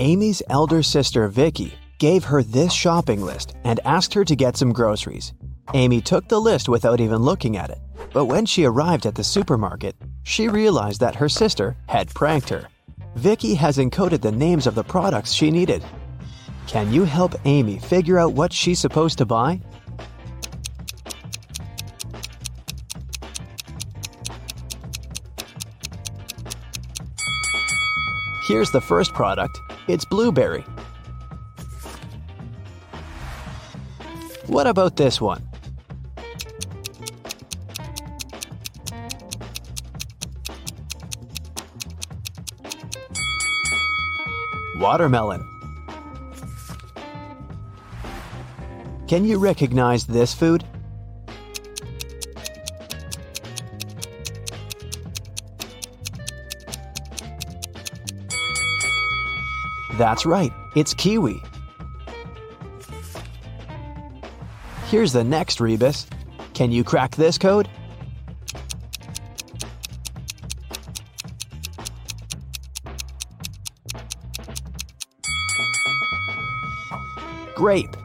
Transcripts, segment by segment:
Amy's elder sister, Vicky, gave her this shopping list and asked her to get some groceries. Amy took the list without even looking at it, but when she arrived at the supermarket, she realized that her sister had pranked her. Vicky has encoded the names of the products she needed. Can you help Amy figure out what she's supposed to buy? Here's the first product. It's blueberry. What about this one? Watermelon. Can you recognize this food? That's right, it's kiwi. Here's the next rebus. Can you crack this code? Grape.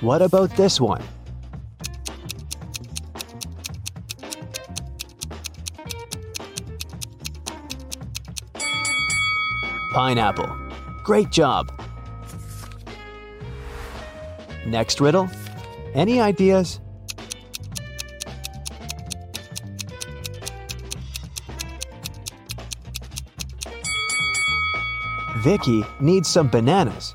What about this one? Pineapple. Great job. Next riddle. Any ideas? Vicky needs some bananas.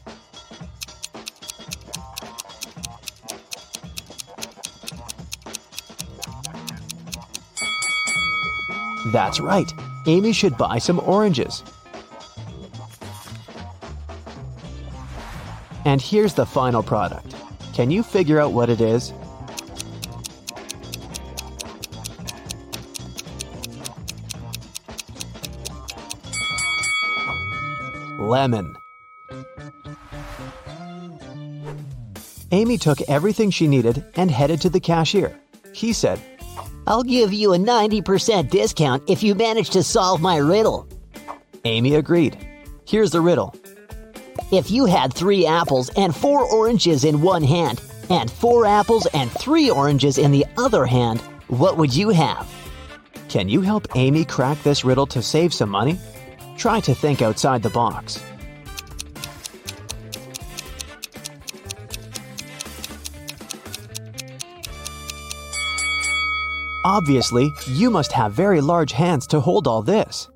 That's right. Amy should buy some oranges. And here's the final product. Can you figure out what it is? Lemon. Amy took everything she needed and headed to the cashier. He said, I'll give you a 90% discount if you manage to solve my riddle. Amy agreed. Here's the riddle. If you had three apples and four oranges in one hand, and four apples and three oranges in the other hand, what would you have? Can you help Amy crack this riddle to save some money? Try to think outside the box. Obviously, you must have very large hands to hold all this.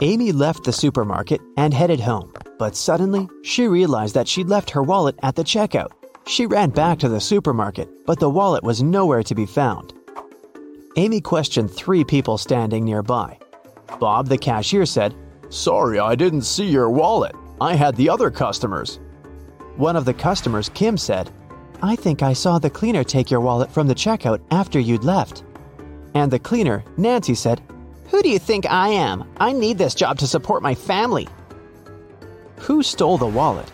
Amy left the supermarket and headed home, but suddenly she realized that she'd left her wallet at the checkout. She ran back to the supermarket, but the wallet was nowhere to be found. Amy questioned three people standing nearby. Bob, the cashier, said, Sorry, I didn't see your wallet. I had the other customers. One of the customers, Kim, said, I think I saw the cleaner take your wallet from the checkout after you'd left. And the cleaner, Nancy, said, Who do you think I am? I need this job to support my family. Who stole the wallet?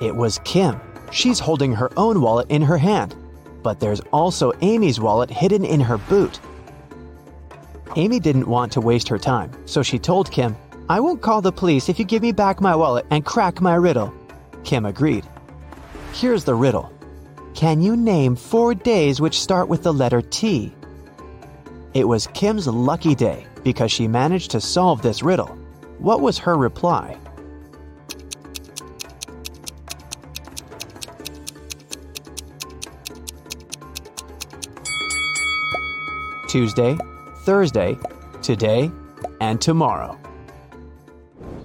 It was Kim. She's holding her own wallet in her hand. But there's also Amy's wallet hidden in her boot. Amy didn't want to waste her time, so she told Kim, I won't call the police if you give me back my wallet and crack my riddle. Kim agreed. Here's the riddle Can you name four days which start with the letter T? It was Kim's lucky day because she managed to solve this riddle. What was her reply? Tuesday, Thursday, today, and tomorrow.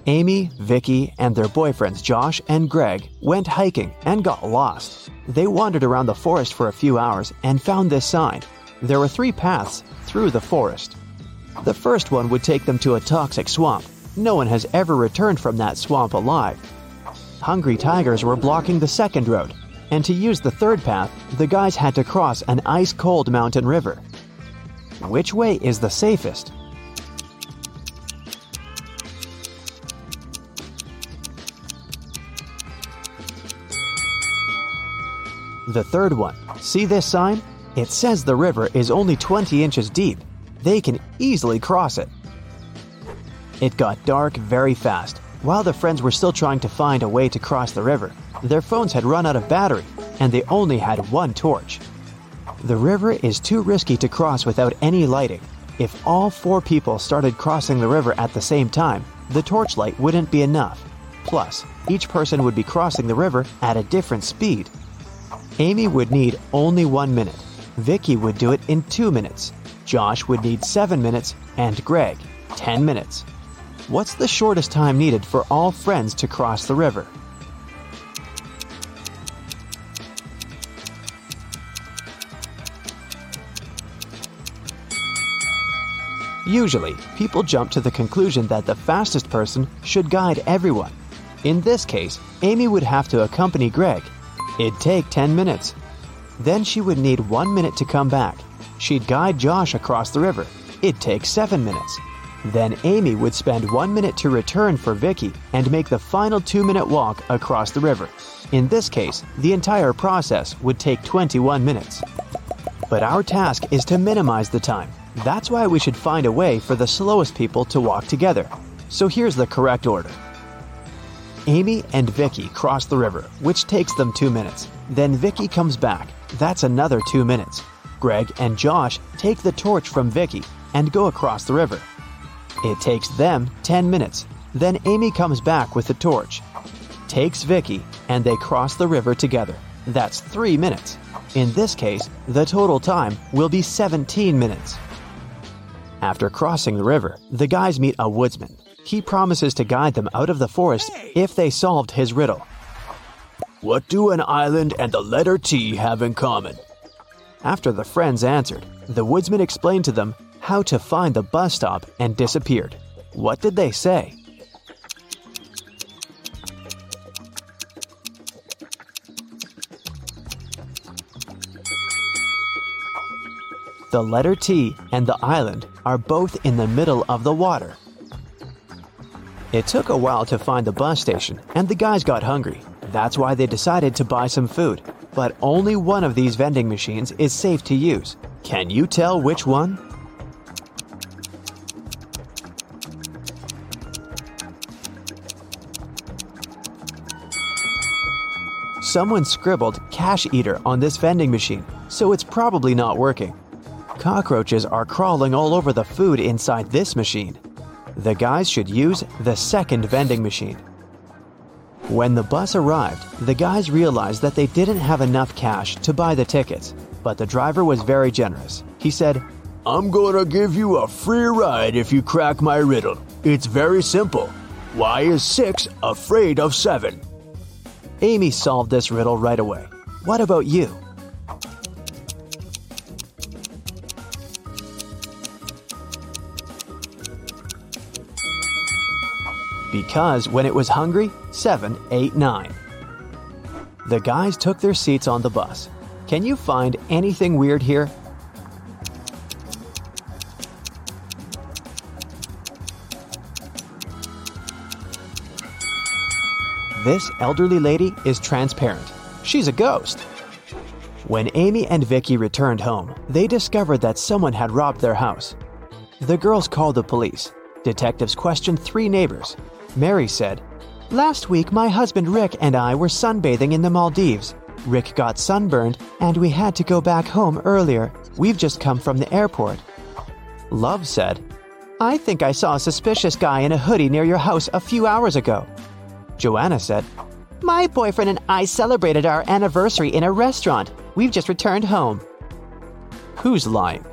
Amy, Vicky, and their boyfriends Josh and Greg went hiking and got lost. They wandered around the forest for a few hours and found this sign. There were three paths through the forest. The first one would take them to a toxic swamp. No one has ever returned from that swamp alive. Hungry tigers were blocking the second road, and to use the third path, the guys had to cross an ice cold mountain river. Which way is the safest? The third one. See this sign? It says the river is only 20 inches deep. They can easily cross it. It got dark very fast. While the friends were still trying to find a way to cross the river, their phones had run out of battery and they only had one torch. The river is too risky to cross without any lighting. If all four people started crossing the river at the same time, the torchlight wouldn't be enough. Plus, each person would be crossing the river at a different speed. Amy would need only one minute. Vicky would do it in two minutes. Josh would need seven minutes, and Greg, 10 minutes. What's the shortest time needed for all friends to cross the river? Usually, people jump to the conclusion that the fastest person should guide everyone. In this case, Amy would have to accompany Greg. It'd take 10 minutes. Then she would need one minute to come back. She'd guide Josh across the river. It'd take 7 minutes. Then Amy would spend one minute to return for Vicky and make the final two minute walk across the river. In this case, the entire process would take 21 minutes. But our task is to minimize the time. That's why we should find a way for the slowest people to walk together. So here's the correct order. Amy and Vicky cross the river, which takes them 2 minutes. Then Vicky comes back. That's another 2 minutes. Greg and Josh take the torch from Vicky and go across the river. It takes them 10 minutes. Then Amy comes back with the torch, takes Vicky, and they cross the river together. That's 3 minutes. In this case, the total time will be 17 minutes. After crossing the river, the guys meet a woodsman. He promises to guide them out of the forest if they solved his riddle. What do an island and the letter T have in common? After the friends answered, the woodsman explained to them how to find the bus stop and disappeared. What did they say? The letter T and the island are both in the middle of the water. It took a while to find the bus station, and the guys got hungry. That's why they decided to buy some food. But only one of these vending machines is safe to use. Can you tell which one? Someone scribbled cash eater on this vending machine, so it's probably not working. Cockroaches are crawling all over the food inside this machine. The guys should use the second vending machine. When the bus arrived, the guys realized that they didn't have enough cash to buy the tickets, but the driver was very generous. He said, I'm gonna give you a free ride if you crack my riddle. It's very simple. Why is 6 afraid of 7? Amy solved this riddle right away. What about you? Because when it was hungry, 7, 8, 9. The guys took their seats on the bus. Can you find anything weird here? This elderly lady is transparent. She's a ghost. When Amy and Vicky returned home, they discovered that someone had robbed their house. The girls called the police. Detectives questioned three neighbors. Mary said, Last week, my husband Rick and I were sunbathing in the Maldives. Rick got sunburned, and we had to go back home earlier. We've just come from the airport. Love said, I think I saw a suspicious guy in a hoodie near your house a few hours ago. Joanna said, My boyfriend and I celebrated our anniversary in a restaurant. We've just returned home. Who's lying?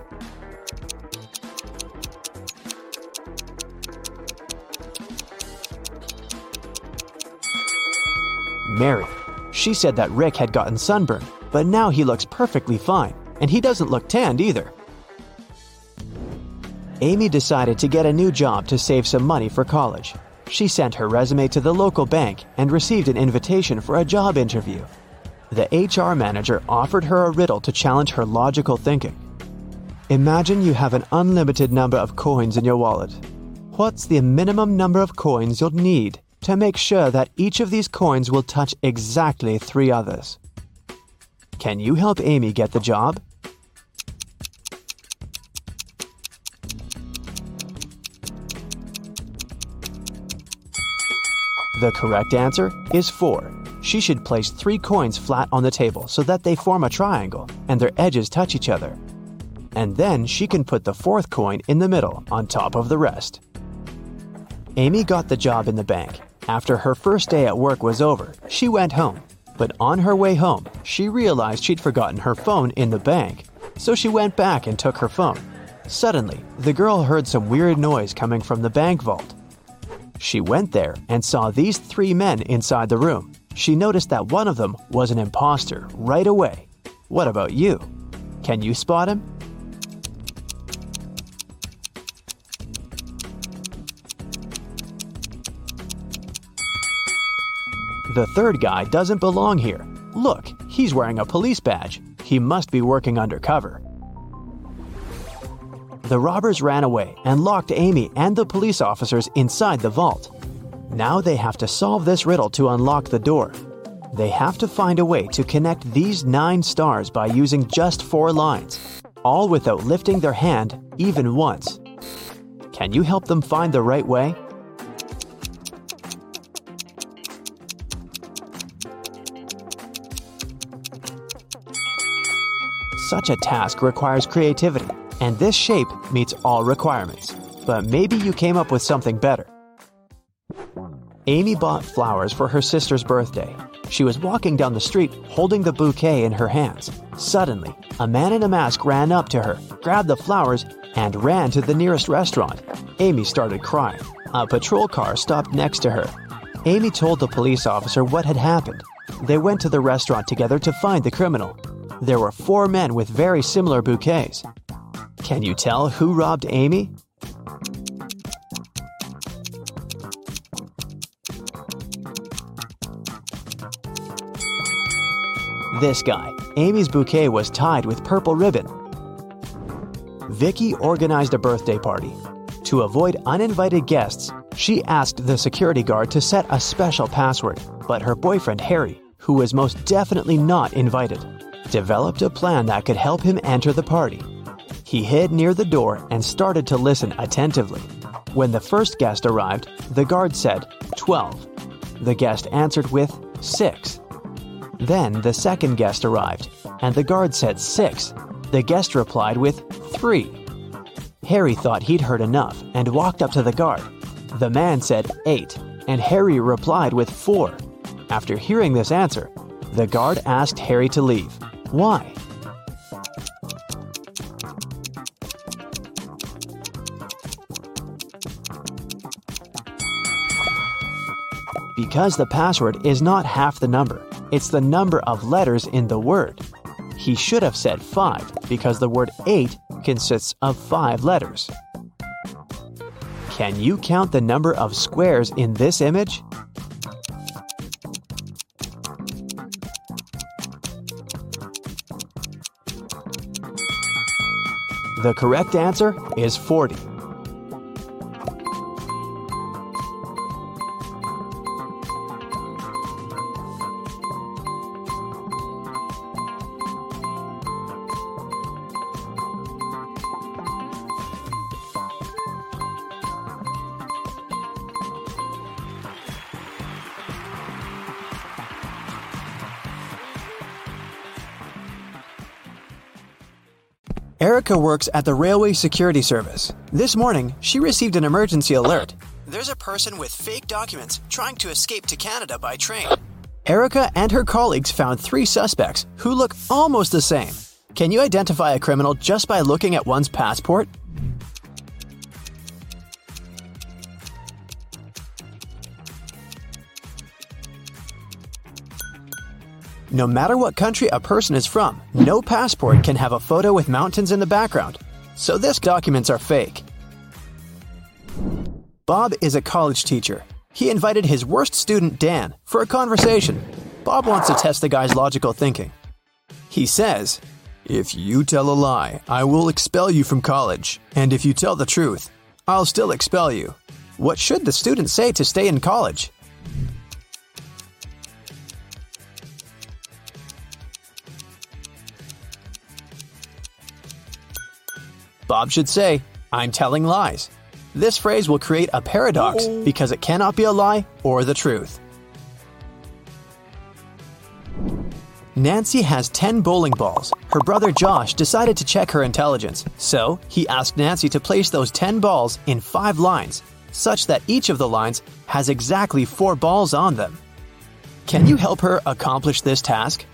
Mary. She said that Rick had gotten sunburned, but now he looks perfectly fine, and he doesn't look tanned either. Amy decided to get a new job to save some money for college. She sent her resume to the local bank and received an invitation for a job interview. The HR manager offered her a riddle to challenge her logical thinking. Imagine you have an unlimited number of coins in your wallet. What's the minimum number of coins you'll need to make sure that each of these coins will touch exactly three others? Can you help Amy get the job? The correct answer is 4. She should place three coins flat on the table so that they form a triangle and their edges touch each other. And then she can put the fourth coin in the middle on top of the rest. Amy got the job in the bank. After her first day at work was over, she went home. But on her way home, she realized she'd forgotten her phone in the bank. So she went back and took her phone. Suddenly, the girl heard some weird noise coming from the bank vault. She went there and saw these three men inside the room. She noticed that one of them was an imposter right away. What about you? Can you spot him? The third guy doesn't belong here. Look, he's wearing a police badge. He must be working undercover. The robbers ran away and locked Amy and the police officers inside the vault. Now they have to solve this riddle to unlock the door. They have to find a way to connect these nine stars by using just four lines, all without lifting their hand even once. Can you help them find the right way? Such a task requires creativity, and this shape meets all requirements. But maybe you came up with something better. Amy bought flowers for her sister's birthday. She was walking down the street holding the bouquet in her hands. Suddenly, a man in a mask ran up to her, grabbed the flowers, and ran to the nearest restaurant. Amy started crying. A patrol car stopped next to her. Amy told the police officer what had happened. They went to the restaurant together to find the criminal. There were four men with very similar bouquets. Can you tell who robbed Amy? This guy. Amy's bouquet was tied with purple ribbon. Vicky organized a birthday party. To avoid uninvited guests, she asked the security guard to set a special password, but her boyfriend Harry, who was most definitely not invited, developed a plan that could help him enter the party. He hid near the door and started to listen attentively. When the first guest arrived, the guard said, 12. The guest answered with, 6. Then the second guest arrived, and the guard said, 6. The guest replied with, 3. Harry thought he'd heard enough and walked up to the guard. The man said, 8, and Harry replied with 4. After hearing this answer, the guard asked Harry to leave. Why? Because the password is not half the number, it's the number of letters in the word. He should have said 5 because the word 8 consists of 5 letters. Can you count the number of squares in this image? The correct answer is 40. Works at the Railway Security Service. This morning, she received an emergency alert. There's a person with fake documents trying to escape to Canada by train. Erica and her colleagues found three suspects who look almost the same. Can you identify a criminal just by looking at one's passport? No matter what country a person is from, no passport can have a photo with mountains in the background. So this documents are fake. Bob is a college teacher. He invited his worst student, Dan, for a conversation. Bob wants to test the guy's logical thinking. He says, If you tell a lie, I will expel you from college. And if you tell the truth, I'll still expel you. What should the student say to stay in college? Bob should say, I'm telling lies. This phrase will create a paradox because it cannot be a lie or the truth. Nancy has 10 bowling balls. Her brother Josh decided to check her intelligence, so he asked Nancy to place those 10 balls in 5 lines, such that each of the lines has exactly 4 balls on them. Can you help her accomplish this task?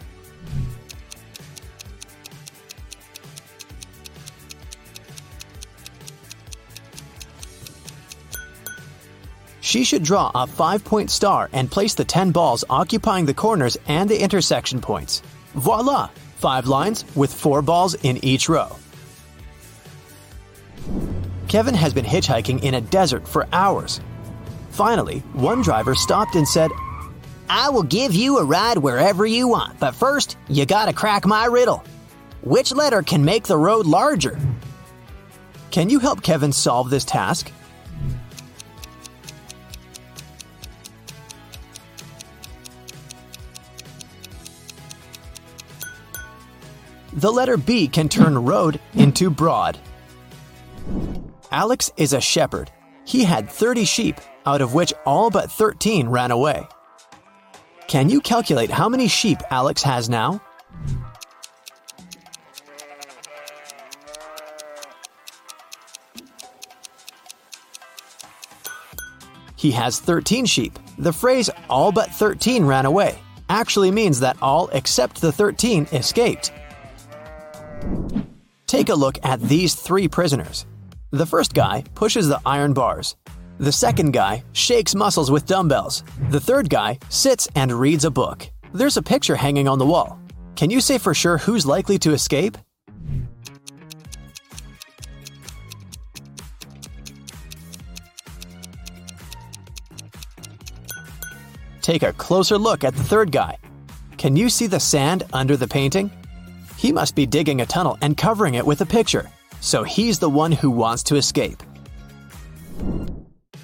She should draw a five point star and place the 10 balls occupying the corners and the intersection points. Voila! Five lines with four balls in each row. Kevin has been hitchhiking in a desert for hours. Finally, one driver stopped and said, I will give you a ride wherever you want, but first, you gotta crack my riddle. Which letter can make the road larger? Can you help Kevin solve this task? The letter B can turn road into broad. Alex is a shepherd. He had 30 sheep, out of which all but 13 ran away. Can you calculate how many sheep Alex has now? He has 13 sheep. The phrase all but 13 ran away actually means that all except the 13 escaped. Take a look at these three prisoners. The first guy pushes the iron bars. The second guy shakes muscles with dumbbells. The third guy sits and reads a book. There's a picture hanging on the wall. Can you say for sure who's likely to escape? Take a closer look at the third guy. Can you see the sand under the painting? He must be digging a tunnel and covering it with a picture, so he's the one who wants to escape.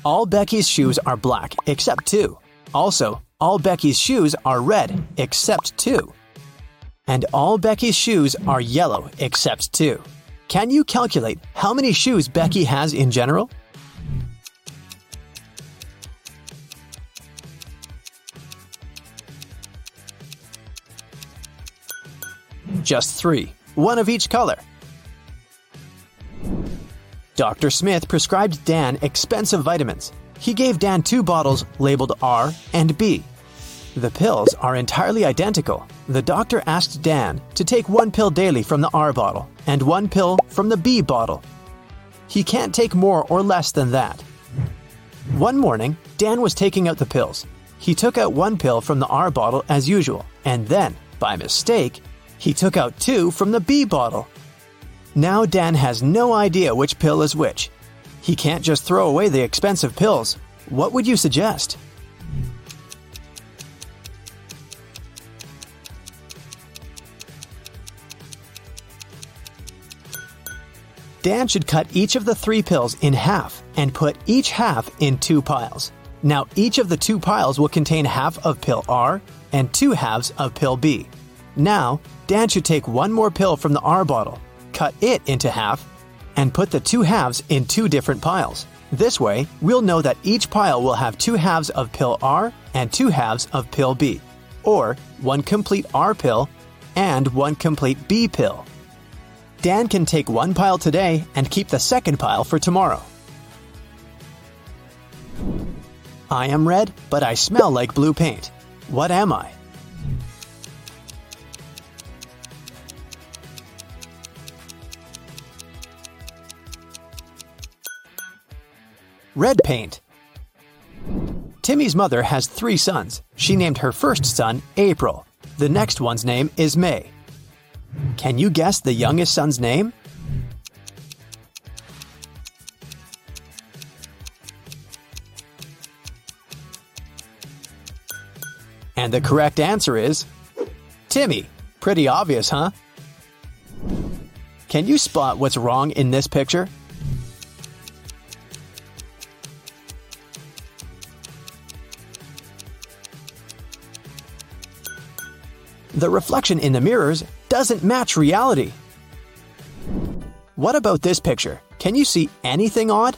All Becky's shoes are black except two. Also, all Becky's shoes are red except two. And all Becky's shoes are yellow except two. Can you calculate how many shoes Becky has in general? Just three, one of each color. Dr. Smith prescribed Dan expensive vitamins. He gave Dan two bottles labeled R and B. The pills are entirely identical. The doctor asked Dan to take one pill daily from the R bottle and one pill from the B bottle. He can't take more or less than that. One morning, Dan was taking out the pills. He took out one pill from the R bottle as usual, and then, by mistake, he took out two from the B bottle. Now Dan has no idea which pill is which. He can't just throw away the expensive pills. What would you suggest? Dan should cut each of the three pills in half and put each half in two piles. Now, each of the two piles will contain half of pill R and two halves of pill B. Now, Dan should take one more pill from the R bottle, cut it into half, and put the two halves in two different piles. This way, we'll know that each pile will have two halves of pill R and two halves of pill B, or one complete R pill and one complete B pill. Dan can take one pile today and keep the second pile for tomorrow. I am red, but I smell like blue paint. What am I? Red paint. Timmy's mother has three sons. She named her first son April. The next one's name is May. Can you guess the youngest son's name? And the correct answer is Timmy. Pretty obvious, huh? Can you spot what's wrong in this picture? The reflection in the mirrors doesn't match reality. What about this picture? Can you see anything odd?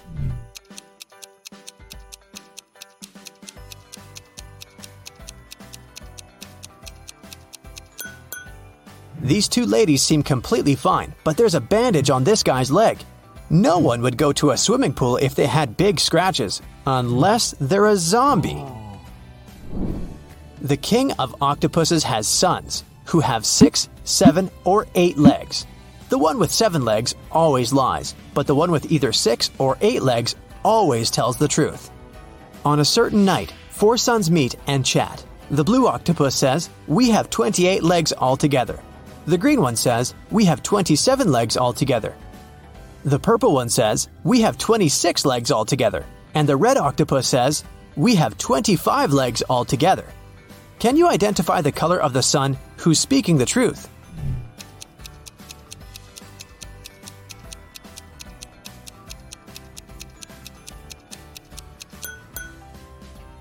These two ladies seem completely fine, but there's a bandage on this guy's leg. No one would go to a swimming pool if they had big scratches, unless they're a zombie. The king of octopuses has sons who have six, seven, or eight legs. The one with seven legs always lies, but the one with either six or eight legs always tells the truth. On a certain night, four sons meet and chat. The blue octopus says, We have 28 legs altogether. The green one says, We have 27 legs altogether. The purple one says, We have 26 legs altogether. And the red octopus says, We have 25 legs altogether. Can you identify the color of the son who's speaking the truth?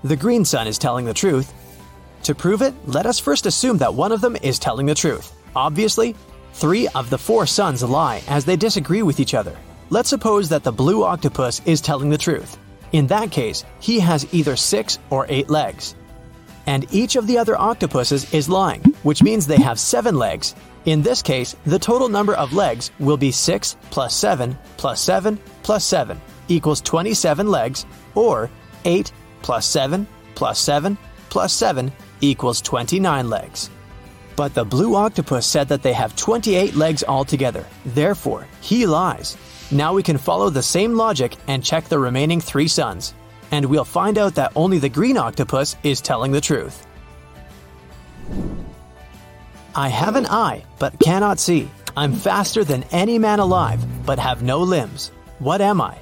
The green son is telling the truth. To prove it, let us first assume that one of them is telling the truth. Obviously, three of the four sons lie as they disagree with each other. Let's suppose that the blue octopus is telling the truth. In that case, he has either six or eight legs. And each of the other octopuses is lying, which means they have seven legs. In this case, the total number of legs will be 6 plus 7 plus 7 plus 7 equals 27 legs, or 8 plus 7 plus 7 plus 7 equals 29 legs. But the blue octopus said that they have 28 legs altogether. Therefore, he lies. Now we can follow the same logic and check the remaining three sons. And we'll find out that only the green octopus is telling the truth. I have an eye, but cannot see. I'm faster than any man alive, but have no limbs. What am I?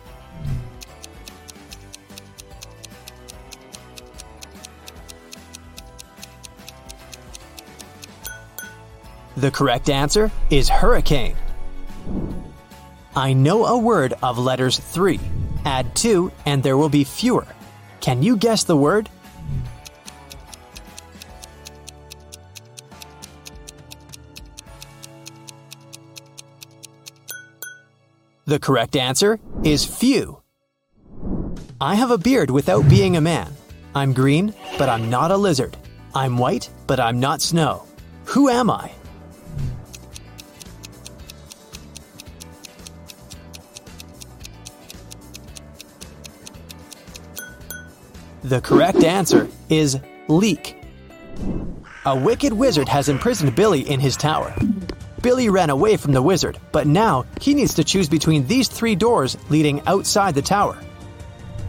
The correct answer is hurricane. I know a word of letters three. Add two, and there will be fewer. Can you guess the word? The correct answer is few. I have a beard without being a man. I'm green, but I'm not a lizard. I'm white, but I'm not snow. Who am I? The correct answer is leek. A wicked wizard has imprisoned Billy in his tower. Billy ran away from the wizard, but now he needs to choose between these three doors leading outside the tower.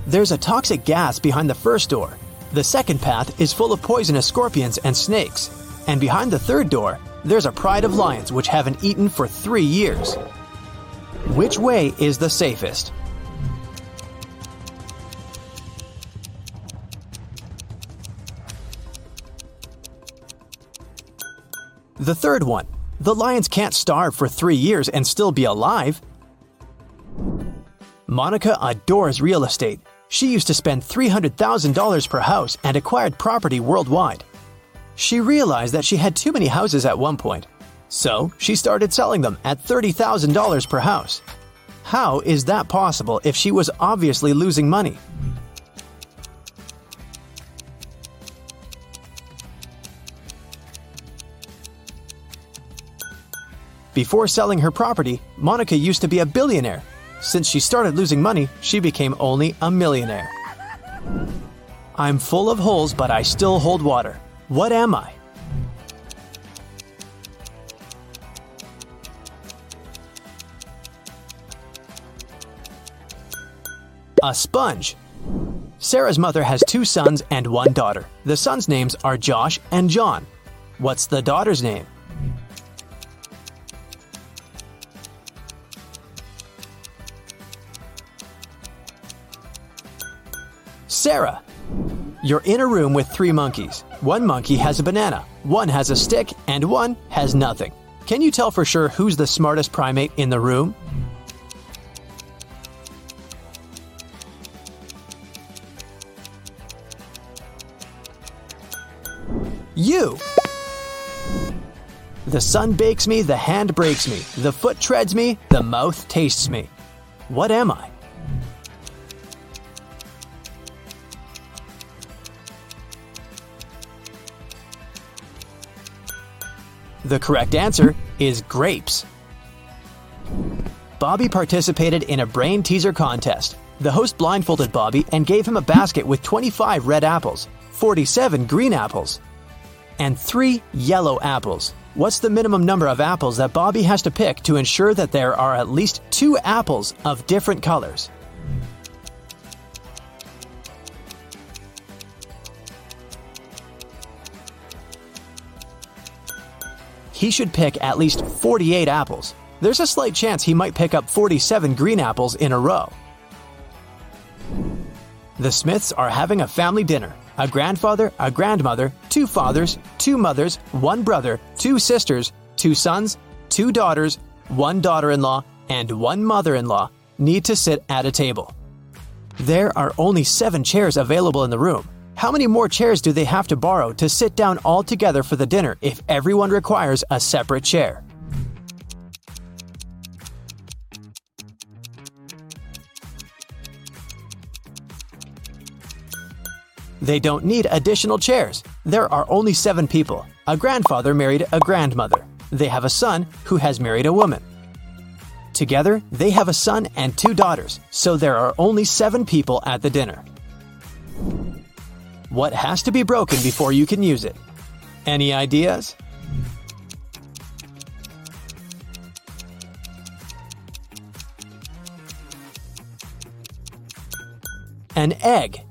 There's a toxic gas behind the first door. The second path is full of poisonous scorpions and snakes. And behind the third door, there's a pride of lions which haven't eaten for three years. Which way is the safest? The third one the lions can't starve for three years and still be alive. Monica adores real estate. She used to spend $300,000 per house and acquired property worldwide. She realized that she had too many houses at one point, so she started selling them at $30,000 per house. How is that possible if she was obviously losing money? Before selling her property, Monica used to be a billionaire. Since she started losing money, she became only a millionaire. I'm full of holes, but I still hold water. What am I? A sponge. Sarah's mother has two sons and one daughter. The sons' names are Josh and John. What's the daughter's name? Sarah. You're in a room with three monkeys. One monkey has a banana, one has a stick, and one has nothing. Can you tell for sure who's the smartest primate in the room? You! The sun bakes me, the hand breaks me, the foot treads me, the mouth tastes me. What am I? The correct answer is grapes. Bobby participated in a brain teaser contest. The host blindfolded Bobby and gave him a basket with 25 red apples, 47 green apples, and 3 yellow apples. What's the minimum number of apples that Bobby has to pick to ensure that there are at least two apples of different colors? He should pick at least 48 apples. There's a slight chance he might pick up 47 green apples in a row. The Smiths are having a family dinner. A grandfather, a grandmother, two fathers, two mothers, one brother, two sisters, two sons, two daughters, one daughter in law, and one mother in law need to sit at a table. There are only seven chairs available in the room, how many more chairs do they have to borrow to sit down all together for the dinner if everyone requires a separate chair? They don't need additional chairs. There are only seven people. A grandfather married a grandmother. They have a son who has married a woman. Together, they have a son and two daughters, so there are only seven people at the dinner. What has to be broken before you can use it? Any ideas? An egg.